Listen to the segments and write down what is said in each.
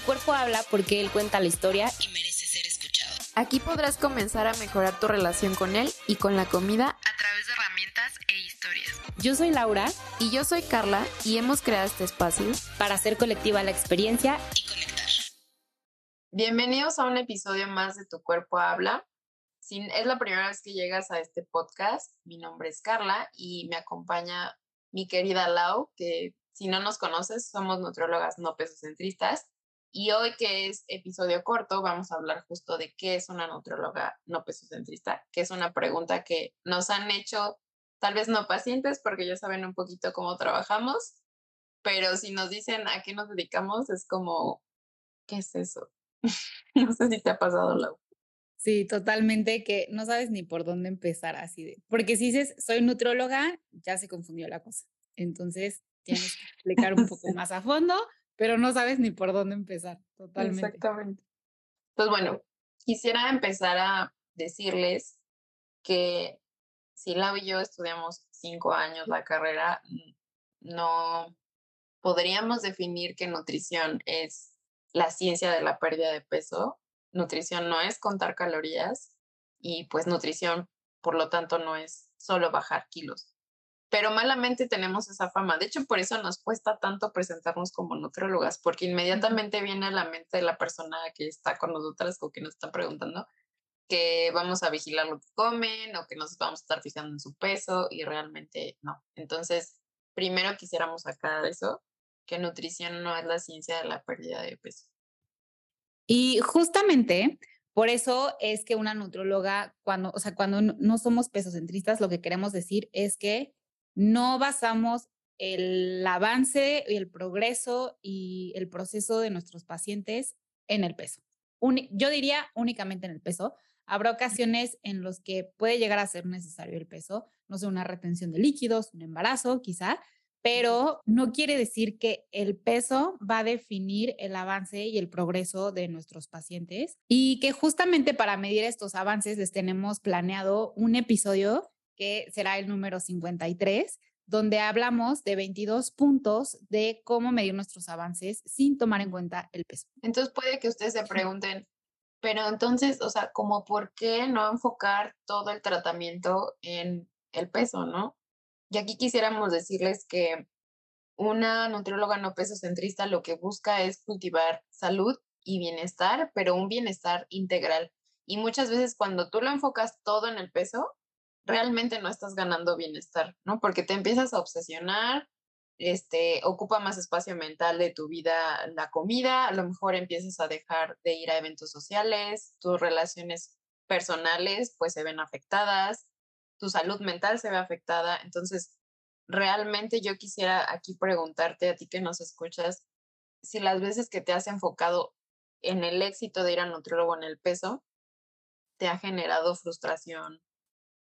Tu cuerpo habla porque él cuenta la historia y merece ser escuchado. Aquí podrás comenzar a mejorar tu relación con él y con la comida a través de herramientas e historias. Yo soy Laura y yo soy Carla y hemos creado este espacio para hacer colectiva la experiencia y conectar. Bienvenidos a un episodio más de Tu cuerpo habla. Si es la primera vez que llegas a este podcast, mi nombre es Carla y me acompaña mi querida Lau, que si no nos conoces, somos nutriólogas no pesocentristas. Y hoy que es episodio corto, vamos a hablar justo de qué es una nutrióloga no pesocentrista, que es una pregunta que nos han hecho, tal vez no pacientes, porque ya saben un poquito cómo trabajamos, pero si nos dicen a qué nos dedicamos, es como, ¿qué es eso? no sé si te ha pasado, Lau. Sí, totalmente, que no sabes ni por dónde empezar así de, porque si dices, soy nutrióloga, ya se confundió la cosa. Entonces, tienes que explicar un poco más a fondo, pero no sabes ni por dónde empezar, totalmente. Exactamente. Pues bueno, quisiera empezar a decirles que si Lau y yo estudiamos cinco años la carrera, no podríamos definir que nutrición es la ciencia de la pérdida de peso nutrición no es contar calorías y pues nutrición, por lo tanto, no es solo bajar kilos. Pero malamente tenemos esa fama. De hecho, por eso nos cuesta tanto presentarnos como nutriólogas, porque inmediatamente viene a la mente de la persona que está con nosotras o que nos está preguntando que vamos a vigilar lo que comen o que nos vamos a estar fijando en su peso y realmente no. Entonces, primero quisiéramos sacar eso, que nutrición no es la ciencia de la pérdida de peso. Y justamente por eso es que una nutróloga, cuando, o sea, cuando no somos pesocentristas, lo que queremos decir es que no basamos el avance y el progreso y el proceso de nuestros pacientes en el peso. yo diría únicamente en el peso. Habrá ocasiones en los que puede llegar a ser necesario el peso, no sé, una retención de líquidos, un embarazo quizá, pero no quiere decir que el peso va a definir el avance y el progreso de nuestros pacientes y que justamente para medir estos avances les tenemos planeado un episodio que será el número 53 donde hablamos de 22 puntos de cómo medir nuestros avances sin tomar en cuenta el peso. Entonces puede que ustedes se pregunten, pero entonces, o sea, como por qué no enfocar todo el tratamiento en el peso, ¿no? Y aquí quisiéramos decirles que una nutrióloga no pesocentrista lo que busca es cultivar salud y bienestar, pero un bienestar integral. Y muchas veces cuando tú lo enfocas todo en el peso, realmente no estás ganando bienestar, ¿no? Porque te empiezas a obsesionar, este, ocupa más espacio mental de tu vida la comida, a lo mejor empiezas a dejar de ir a eventos sociales, tus relaciones personales pues se ven afectadas, tu salud mental se ve afectada. Entonces, realmente yo quisiera aquí preguntarte a ti que nos escuchas, si las veces que te has enfocado en el éxito de ir al nutriólogo en el peso, te ha generado frustración,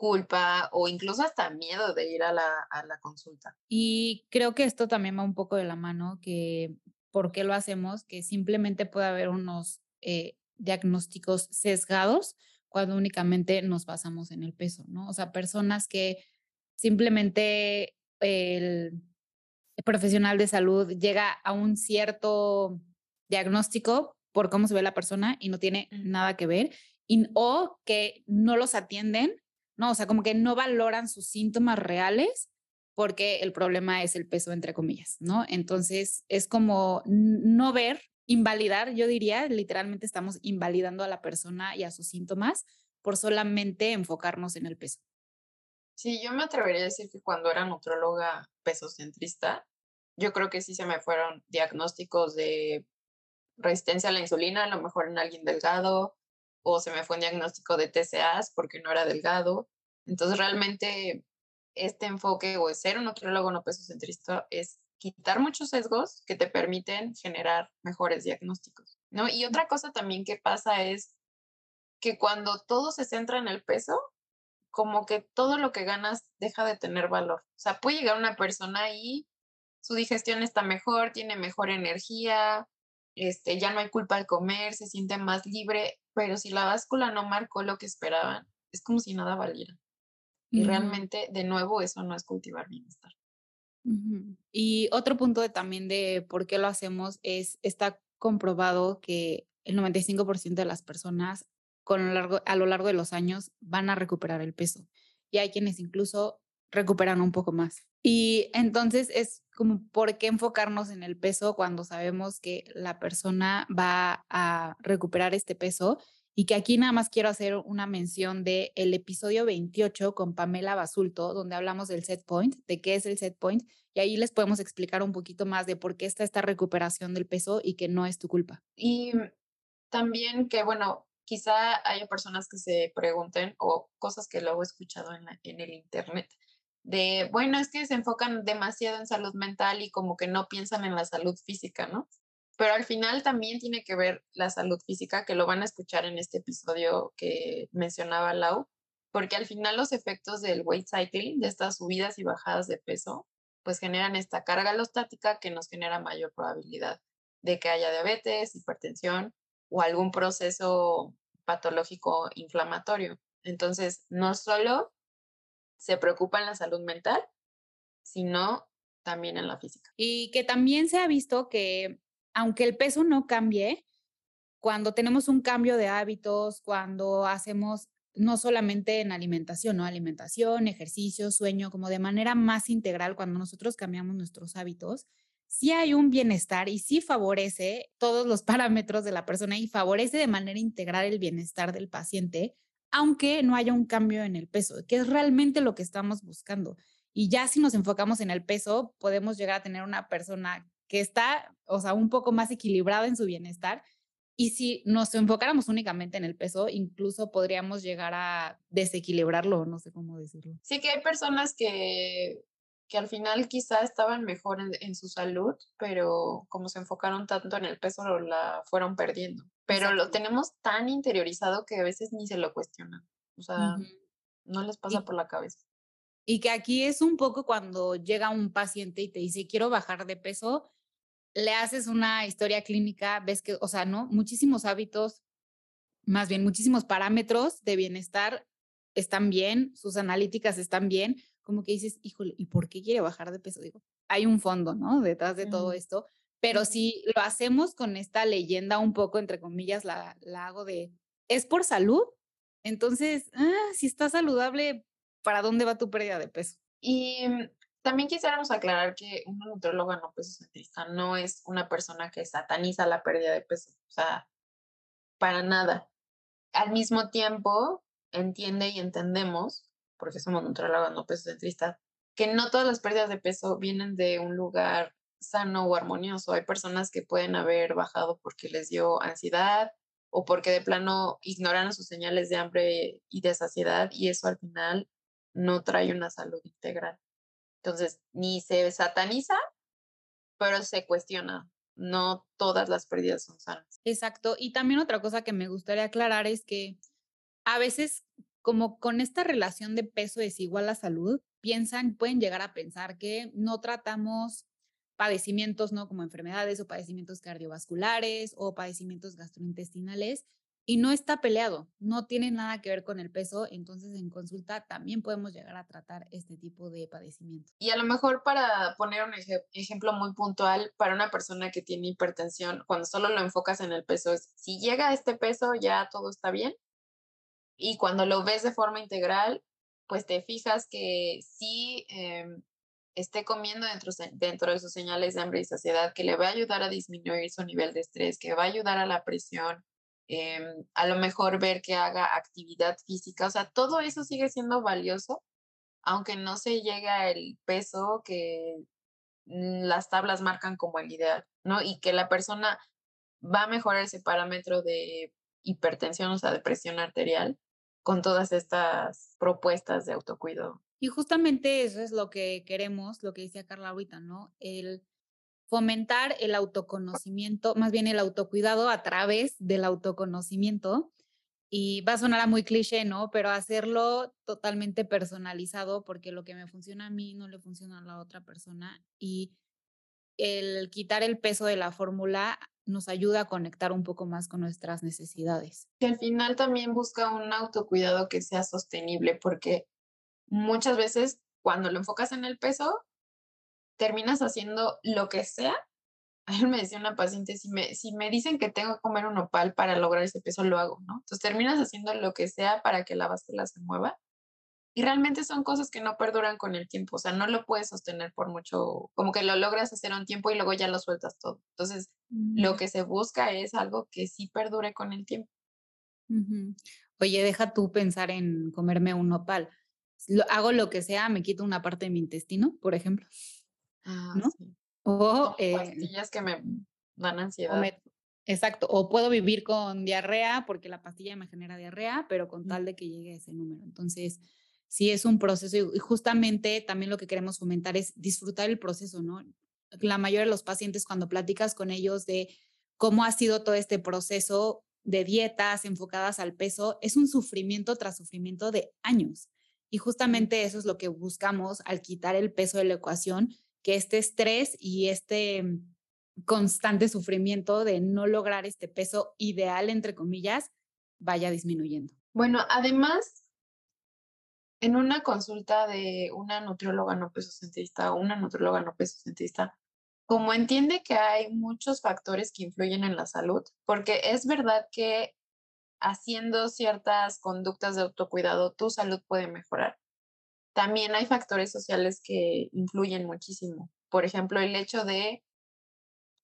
culpa o incluso hasta miedo de ir a la, a la consulta. Y creo que esto también va un poco de la mano, que por qué lo hacemos, que simplemente puede haber unos eh, diagnósticos sesgados cuando únicamente nos basamos en el peso, ¿no? O sea, personas que simplemente el, profesional de salud llega a un cierto diagnóstico por cómo se ve la persona y no tiene nada que ver, y, o que no los atienden, ¿no? O sea, como que no valoran sus síntomas reales porque el problema es el peso, entre comillas, ¿no? Entonces, es como no ver invalidar, yo diría, literalmente estamos invalidando a la persona y a sus síntomas por solamente enfocarnos en el peso. Sí, yo me atrevería a decir que cuando era nutróloga pesocentrista, yo creo que sí se me fueron diagnósticos de resistencia a la insulina, a lo mejor en alguien delgado, o se me fue un diagnóstico de TCAs porque no era delgado. Entonces, realmente este enfoque o ser un nutriólogo no pesocentrista es quitar muchos sesgos que te permiten generar mejores diagnósticos, ¿no? Y otra cosa también que pasa es que cuando todo se centra en el peso, como que todo lo que ganas deja de tener valor. O sea, puede llegar una persona y su digestión está mejor, tiene mejor energía, este, ya no hay culpa al comer, se siente más libre, pero si la báscula no marcó lo que esperaban, es como si nada valiera. Y realmente, de nuevo, eso no es cultivar bienestar. Y otro punto de, también de por qué lo hacemos es esta comprobado que el 95% de las personas con largo, a lo largo de los años van a recuperar el peso. Y hay quienes incluso recuperan un poco más. Y entonces es como, ¿por qué enfocarnos en el peso cuando sabemos que la persona va a recuperar este peso? Y que aquí nada más quiero hacer una mención de el episodio 28 con Pamela Basulto, donde hablamos del set point, de qué es el set point, y ahí les podemos explicar un poquito más de por qué está esta recuperación del peso y que no es tu culpa. Y también que, bueno, quizá haya personas que se pregunten o cosas que luego he escuchado en, en el Internet de, bueno, es que se enfocan demasiado en salud mental y como que no piensan en la salud física, ¿no? Pero al final también tiene que ver la salud física, que lo van a escuchar en este episodio que mencionaba Lau, porque al final los efectos del weight cycling, de estas subidas y bajadas de peso, pues generan esta carga alostática que nos genera mayor probabilidad de que haya diabetes, hipertensión o algún proceso patológico inflamatorio. Entonces, no solo se preocupa en la salud mental, sino también en la física. Y que también se ha visto que aunque el peso no cambie, cuando tenemos un cambio de hábitos, cuando hacemos no solamente en alimentación, ¿no? Alimentación, ejercicio, sueño, como de manera más integral, cuando nosotros cambiamos nuestros hábitos, sí hay un bienestar y sí favorece todos los parámetros de la persona y favorece de manera integral el bienestar del paciente, aunque no haya un cambio en el peso, que es realmente lo que estamos buscando. Y ya si nos enfocamos en el peso, podemos llegar a tener una persona que está, o sea, un poco más equilibrada en su bienestar. Y si nos enfocáramos únicamente en el peso, incluso podríamos llegar a desequilibrarlo, no sé cómo decirlo. Sí que hay personas que, que al final quizá estaban mejor en, en su salud, pero como se enfocaron tanto en el peso, la fueron perdiendo pero lo tenemos tan interiorizado que a veces ni se lo cuestionan. O sea, no les pasa por la cabeza. Y que aquí es un poco cuando llega un paciente y te dice, quiero bajar de peso, le haces una historia clínica, ves que, o sea, ¿no? Muchísimos hábitos, más bien muchísimos parámetros de bienestar están bien, sus analíticas están bien, como que dices, híjole, ¿y por qué quiere bajar de peso? Digo, hay un fondo, ¿no? Detrás de todo esto, pero si lo hacemos con esta leyenda un poco, entre comillas, la, la hago de, ¿es por salud? Entonces, ah, si está saludable, ¿para dónde va tu pérdida de peso? Y mm, también quisiéramos aclarar que una nutróloga no peso centrista no es una persona que sataniza la pérdida de peso, o sea, para nada. Al mismo tiempo, entiende y entendemos, porque somos nutrólogas no peso centristas, que no todas las pérdidas de peso vienen de un lugar sano o armonioso. Hay personas que pueden haber bajado porque les dio ansiedad o porque de plano ignoran sus señales de hambre y de saciedad y eso al final no trae una salud integral. Entonces, ni se sataniza, pero se cuestiona. No todas las pérdidas son sanas. Exacto. Y también otra cosa que me gustaría aclarar es que a veces, como con esta relación de peso desigual a salud, piensan, pueden llegar a pensar que no tratamos padecimientos, ¿no? Como enfermedades o padecimientos cardiovasculares o padecimientos gastrointestinales y no está peleado, no tiene nada que ver con el peso, entonces en consulta también podemos llegar a tratar este tipo de padecimiento. Y a lo mejor para poner un ejemplo muy puntual, para una persona que tiene hipertensión, cuando solo lo enfocas en el peso, es si llega a este peso ya todo está bien. Y cuando lo ves de forma integral, pues te fijas que sí em, esté comiendo dentro, dentro de sus señales de hambre y saciedad, que le va a ayudar a disminuir su nivel de estrés, que va a ayudar a la presión, em, a lo mejor ver que haga actividad física, o sea, todo eso sigue siendo valioso, aunque no se llegue al peso que las tablas marcan como el ideal, ¿no? Y que la persona va a mejorar ese parámetro de hipertensión, o sea, de presión arterial, con todas estas propuestas de autocuidado. Y justamente eso es lo que queremos, lo que decía Carla ahorita, ¿no? El fomentar el autoconocimiento, más bien el autocuidado a través del autoconocimiento. Y va a sonar a muy cliché, ¿no? Pero hacerlo totalmente personalizado porque lo que me funciona a mí no le funciona a la otra persona. Y el quitar el peso de la fórmula nos ayuda a conectar un poco más con nuestras necesidades. Y al final también busca un autocuidado que sea sostenible porque muchas veces cuando lo enfocas en el peso, terminas haciendo lo que sea ayer me decía una paciente, si me, si me dicen que tengo que comer un nopal para lograr ese peso, lo hago, ¿no? Entonces terminas haciendo lo que sea para que la báscula se mueva. Y realmente son cosas que no perduran con el tiempo, o sea, no lo puedes sostener por mucho, como que lo logras hacer un tiempo y luego ya lo sueltas todo. Entonces, lo que se busca es algo que sí perdure con el tiempo. Oye, deja tú pensar en comerme un nopal. Lo hago lo que sea, me quito una parte de mi intestino, por ejemplo, Ah, ¿no? sí. O, eh, pastillas que me dan o ansiedad. me exacto, o puedo vivir con diarrea porque la pastilla me genera diarrea, pero con tal de que llegue a ese número. Entonces, sí es un proceso y y justamente también lo que queremos fomentar es disfrutar el proceso, ¿no? La mayoría de los pacientes cuando platicas con ellos de cómo ha sido todo este proceso de dietas enfocadas al peso, es un sufrimiento tras sufrimiento de años. Y justamente eso es lo que buscamos al quitar el peso de la ecuación, que este estrés y este constante sufrimiento de no lograr este peso ideal, entre comillas, vaya disminuyendo. Bueno, además, en una consulta de una nutrióloga no pesocentrista o una nutrióloga no pesocentrista, como entiende que hay muchos factores que influyen en la salud, porque es verdad que haciendo ciertas conductas de autocuidado, tu salud puede mejorar. También hay factores sociales que influyen muchísimo. Por ejemplo, el hecho de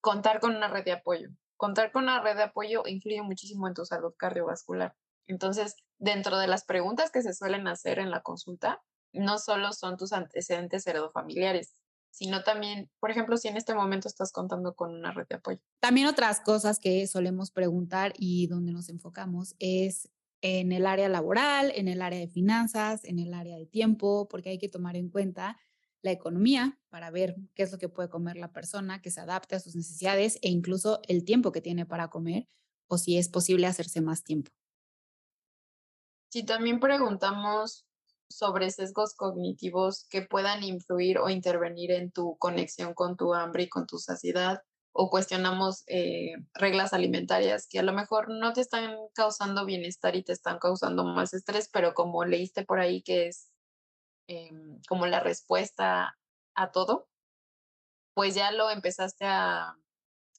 contar con una red de apoyo. Contar con una red de apoyo influye muchísimo en tu salud cardiovascular. Entonces, dentro de las preguntas que se suelen hacer en la consulta, no solo son tus antecedentes heredofamiliares, sino también, por ejemplo, si en este momento estás contando con una red de apoyo. También otras cosas que solemos preguntar y donde nos enfocamos es en el área laboral, en el área de finanzas, en el área de tiempo, porque hay que tomar en cuenta la economía para ver qué es lo que puede comer la persona, que se adapte a sus necesidades e incluso el tiempo que tiene para comer o si es posible hacerse más tiempo. Si también preguntamos sobre sesgos cognitivos que puedan influir o intervenir en tu conexión con tu hambre y con tu saciedad, o cuestionamos eh, reglas alimentarias que a lo mejor no te están causando bienestar y te están causando más estrés, pero como leíste por ahí que es em, como la respuesta a todo, pues ya lo empezaste a,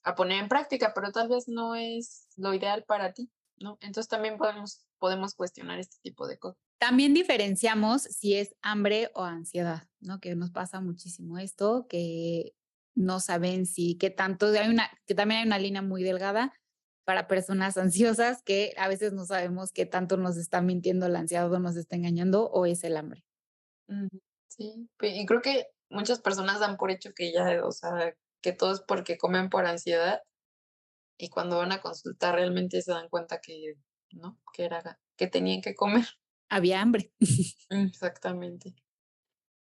a poner en práctica, pero tal vez no es lo ideal para ti, ¿no? Entonces también podemos, podemos cuestionar este tipo de cosas. También diferenciamos si es hambre o ansiedad, ¿no? Que nos pasa muchísimo esto, que no saben si qué tanto, hay una, que también hay una línea muy delgada para personas ansiosas que a veces no sabemos qué tanto nos está mintiendo la ansiedad o nos está engañando o es el hambre. Sí, y creo que muchas personas dan por hecho que ya, o sea, que todo es porque comen por ansiedad, y cuando van a consultar realmente se dan cuenta que no, que era que tenían que comer. Había hambre. Exactamente.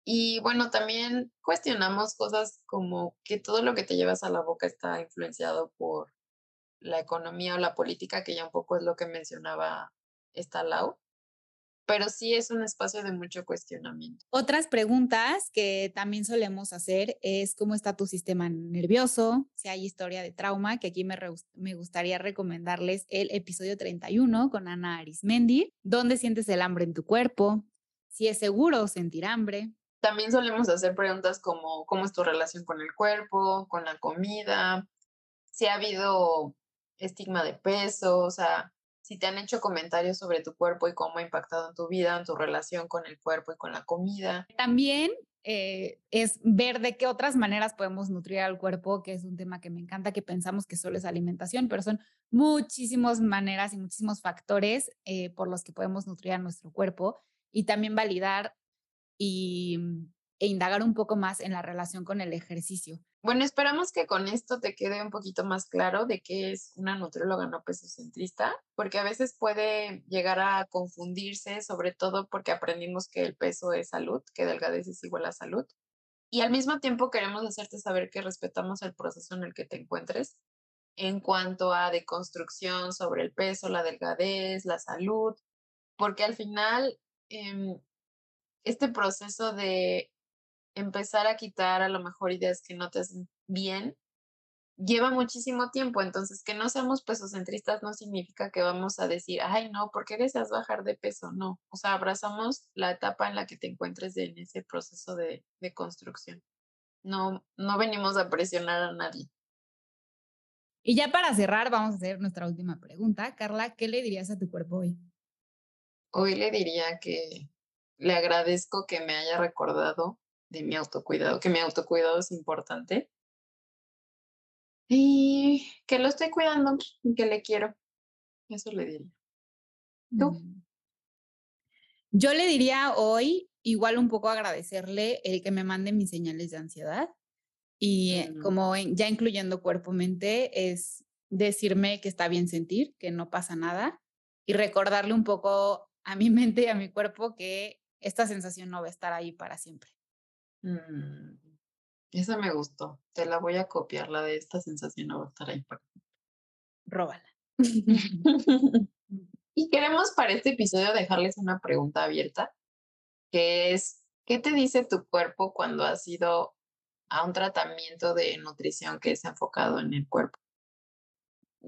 Y bueno, también cuestionamos cosas como que todo lo que te llevas a la boca está influenciado por la economía o la política, que ya un poco es lo que mencionaba esta Lau, pero sí es un espacio de mucho cuestionamiento. Otras preguntas que también solemos hacer es cómo está tu sistema nervioso, si hay historia de trauma, que aquí me, me gustaría recomendarles el episodio 31 con Ana Arismendi, dónde sientes el hambre en tu cuerpo, si es seguro sentir hambre. También solemos hacer preguntas como, ¿cómo es tu relación con el cuerpo, con la comida? Si ha habido estigma de peso, o sea, si te han hecho comentarios sobre tu cuerpo y cómo ha impactado en tu vida, en tu relación con el cuerpo y con la comida. También eh, es ver de qué otras maneras podemos nutrir al cuerpo, que es un tema que me encanta, que pensamos que solo es alimentación, pero son muchísimas maneras y muchísimos factores eh, por los que podemos nutrir a nuestro cuerpo y también validar y, e indagar un poco más en la relación con el ejercicio. Bueno, esperamos que con esto te quede un poquito más claro de qué es una nutrióloga no pesocentrista, porque a veces puede llegar a confundirse, sobre todo porque aprendimos que el peso es salud, que delgadez es igual a salud. Y al mismo tiempo queremos hacerte saber que respetamos el proceso en el que te encuentres en cuanto a deconstrucción sobre el peso, la delgadez, la salud, porque al final em, este proceso de empezar a quitar a lo mejor ideas que no te hacen bien lleva muchísimo tiempo. Entonces, que no seamos pesocentristas no significa que vamos a decir, ay, no, ¿por qué deseas bajar de peso? No, o sea, abrazamos la etapa en la que te encuentres en ese proceso de, de construcción. No, no venimos a presionar a nadie. Y ya para cerrar, vamos a hacer nuestra última pregunta. Carla, ¿qué le dirías a tu cuerpo hoy? Hoy le diría que le agradezco que me haya recordado de mi autocuidado, que mi autocuidado es importante y que lo estoy cuidando y que le quiero. Eso le diría. ¿Tú? Mm. Yo le diría hoy, igual un poco agradecerle el que me mande mis señales de ansiedad y eh, Mm. como en- ya incluyendo cuerpo-mente, es decirme que está bien sentir, que no pasa nada y recordarle un poco a mi mente y a mi cuerpo que esta sensación no va a estar ahí para siempre. Mm, Esa me gustó. Te la voy a copiar, la de esta sensación no va a estar Róbala. y queremos para este episodio dejarles una pregunta abierta, que es, ¿qué te dice tu cuerpo cuando has ido a un tratamiento de nutrición que es enfocado en el cuerpo?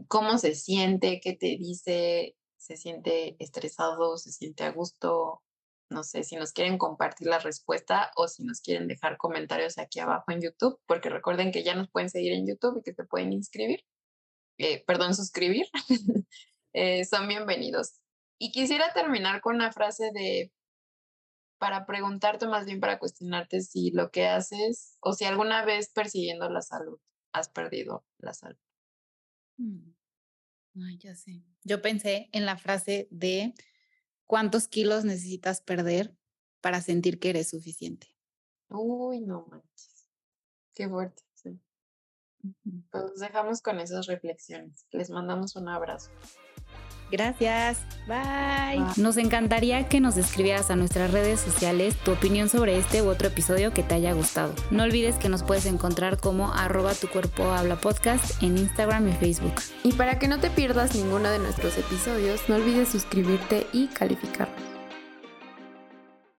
¿Cómo se siente? ¿Qué te dice? ¿Se siente estresado? ¿Se siente a gusto? No sé si nos quieren compartir la respuesta o si nos quieren dejar comentarios aquí abajo en YouTube, porque recuerden que ya nos pueden seguir en YouTube y que se pueden inscribir, eh, perdón, suscribir. Eh, son bienvenidos. Y quisiera terminar con una frase de, para preguntarte, más bien para cuestionarte si lo que haces o si alguna vez persiguiendo la salud has perdido la salud. Mm. Ay, ya sé. Yo pensé en la frase de cuántos kilos necesitas perder para sentir que eres suficiente. Uy, no manches. Qué fuerte. sí. Pues los dejamos con esas reflexiones. Les mandamos un abrazo. Gracias. Bye. Nos encantaría que nos escribieras a nuestras redes sociales tu opinión sobre este u otro episodio que te haya gustado. No olvides que nos puedes encontrar como arroba tu cuerpo habla podcast en Instagram y Facebook. Y para que no te pierdas ninguno de nuestros episodios, no olvides suscribirte y calificarnos.